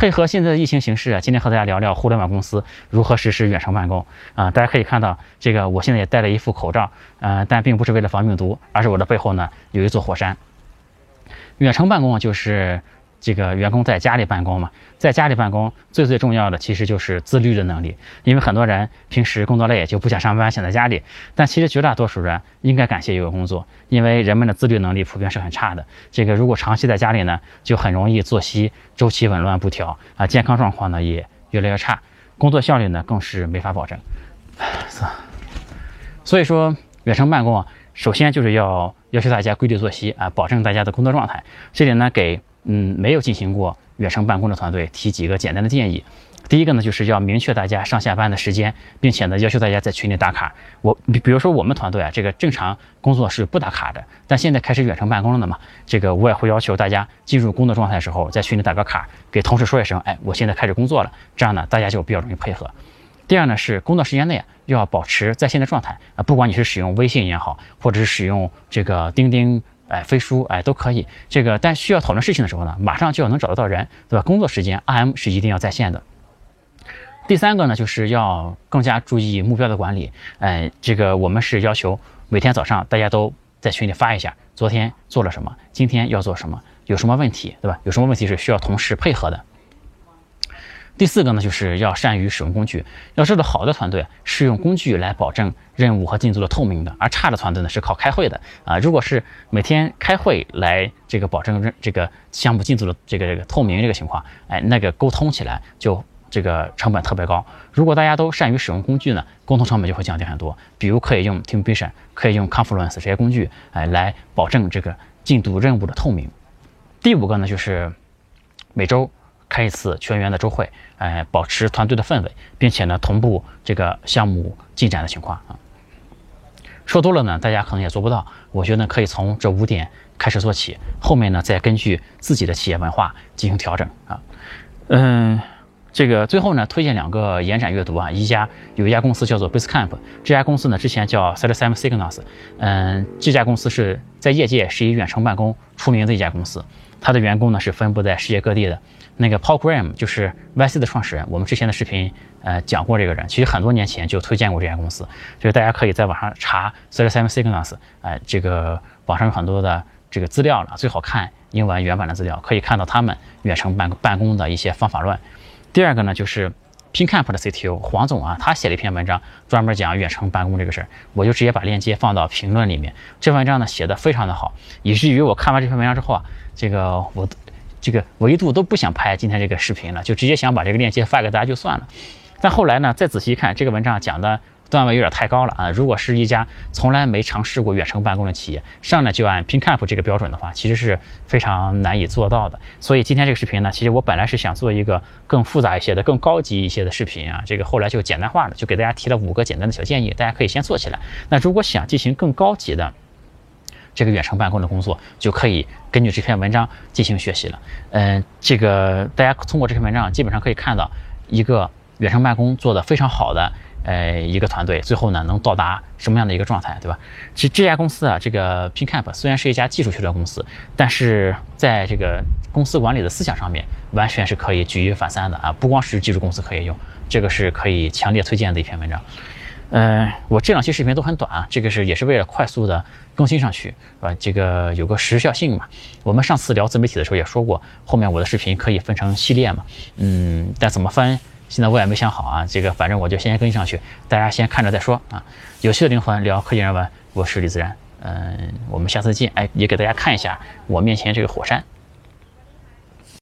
配合现在的疫情形势啊，今天和大家聊聊互联网公司如何实施远程办公啊。大家可以看到，这个我现在也戴了一副口罩，呃，但并不是为了防病毒，而是我的背后呢有一座火山。远程办公就是。这个员工在家里办公嘛，在家里办公最最重要的其实就是自律的能力，因为很多人平时工作累就不想上班，想在家里，但其实绝大多数人应该感谢有工作，因为人们的自律能力普遍是很差的。这个如果长期在家里呢，就很容易作息周期紊乱不调啊，健康状况呢也越来越差，工作效率呢更是没法保证。所以说，远程办公啊，首先就是要要求大家规律作息啊，保证大家的工作状态。这里呢给。嗯，没有进行过远程办公的团队提几个简单的建议。第一个呢，就是要明确大家上下班的时间，并且呢，要求大家在群里打卡。我比比如说我们团队啊，这个正常工作是不打卡的，但现在开始远程办公了嘛，这个我也会要求大家进入工作状态的时候，在群里打个卡，给同事说一声，哎，我现在开始工作了，这样呢，大家就比较容易配合。第二呢，是工作时间内啊要保持在线的状态啊，不管你是使用微信也好，或者是使用这个钉钉。哎，飞书哎都可以。这个，但需要讨论事情的时候呢，马上就要能找得到人，对吧？工作时间，R M 是一定要在线的。第三个呢，就是要更加注意目标的管理。哎，这个我们是要求每天早上大家都在群里发一下，昨天做了什么，今天要做什么，有什么问题，对吧？有什么问题是需要同事配合的。第四个呢，就是要善于使用工具。要知道，好的团队是用工具来保证任务和进度的透明的，而差的团队呢是靠开会的啊。如果是每天开会来这个保证任这个项目进度的这个这个透明这个情况，哎，那个沟通起来就这个成本特别高。如果大家都善于使用工具呢，沟通成本就会降低很多。比如可以用 Teamvision，可以用 Confluence 这些工具，哎，来保证这个进度任务的透明。第五个呢，就是每周。开一次全员的周会，哎，保持团队的氛围，并且呢，同步这个项目进展的情况啊。说多了呢，大家可能也做不到。我觉得可以从这五点开始做起，后面呢，再根据自己的企业文化进行调整啊。嗯，这个最后呢，推荐两个延展阅读啊。一家有一家公司叫做 Basecamp，这家公司呢之前叫 s e t s a m Signals，嗯，这家公司是在业界是以远程办公出名的一家公司，它的员工呢是分布在世界各地的。那个 Paul Graham 就是 YC 的创始人，我们之前的视频呃讲过这个人，其实很多年前就推荐过这家公司，就是大家可以在网上查 Thirty Seven Signals，哎，这个网上有很多的这个资料了，最好看英文原版的资料，可以看到他们远程办办公的一些方法论。第二个呢，就是 Pincamp 的 CTO 黄总啊，他写了一篇文章，专门讲远程办公这个事儿，我就直接把链接放到评论里面。这文章呢写的非常的好，以至于我看完这篇文章之后啊，这个我。这个维度都不想拍今天这个视频了，就直接想把这个链接发给大家就算了。但后来呢，再仔细一看，这个文章讲的段位有点太高了啊！如果是一家从来没尝试过远程办公的企业，上来就按 ping cap 这个标准的话，其实是非常难以做到的。所以今天这个视频呢，其实我本来是想做一个更复杂一些的、更高级一些的视频啊，这个后来就简单化了，就给大家提了五个简单的小建议，大家可以先做起来。那如果想进行更高级的，这个远程办公的工作就可以根据这篇文章进行学习了。嗯，这个大家通过这篇文章基本上可以看到一个远程办公做的非常好的呃一个团队，最后呢能到达什么样的一个状态，对吧？这这家公司啊，这个 Pincamp 虽然是一家技术驱动公司，但是在这个公司管理的思想上面，完全是可以举一反三的啊！不光是技术公司可以用，这个是可以强烈推荐的一篇文章。嗯，我这两期视频都很短啊，这个是也是为了快速的更新上去，是吧？这个有个时效性嘛。我们上次聊自媒体的时候也说过，后面我的视频可以分成系列嘛。嗯，但怎么分，现在我也没想好啊。这个反正我就先更新上去，大家先看着再说啊。有趣的灵魂聊科技人文，我是李自然。嗯，我们下次见。哎，也给大家看一下我面前这个火山。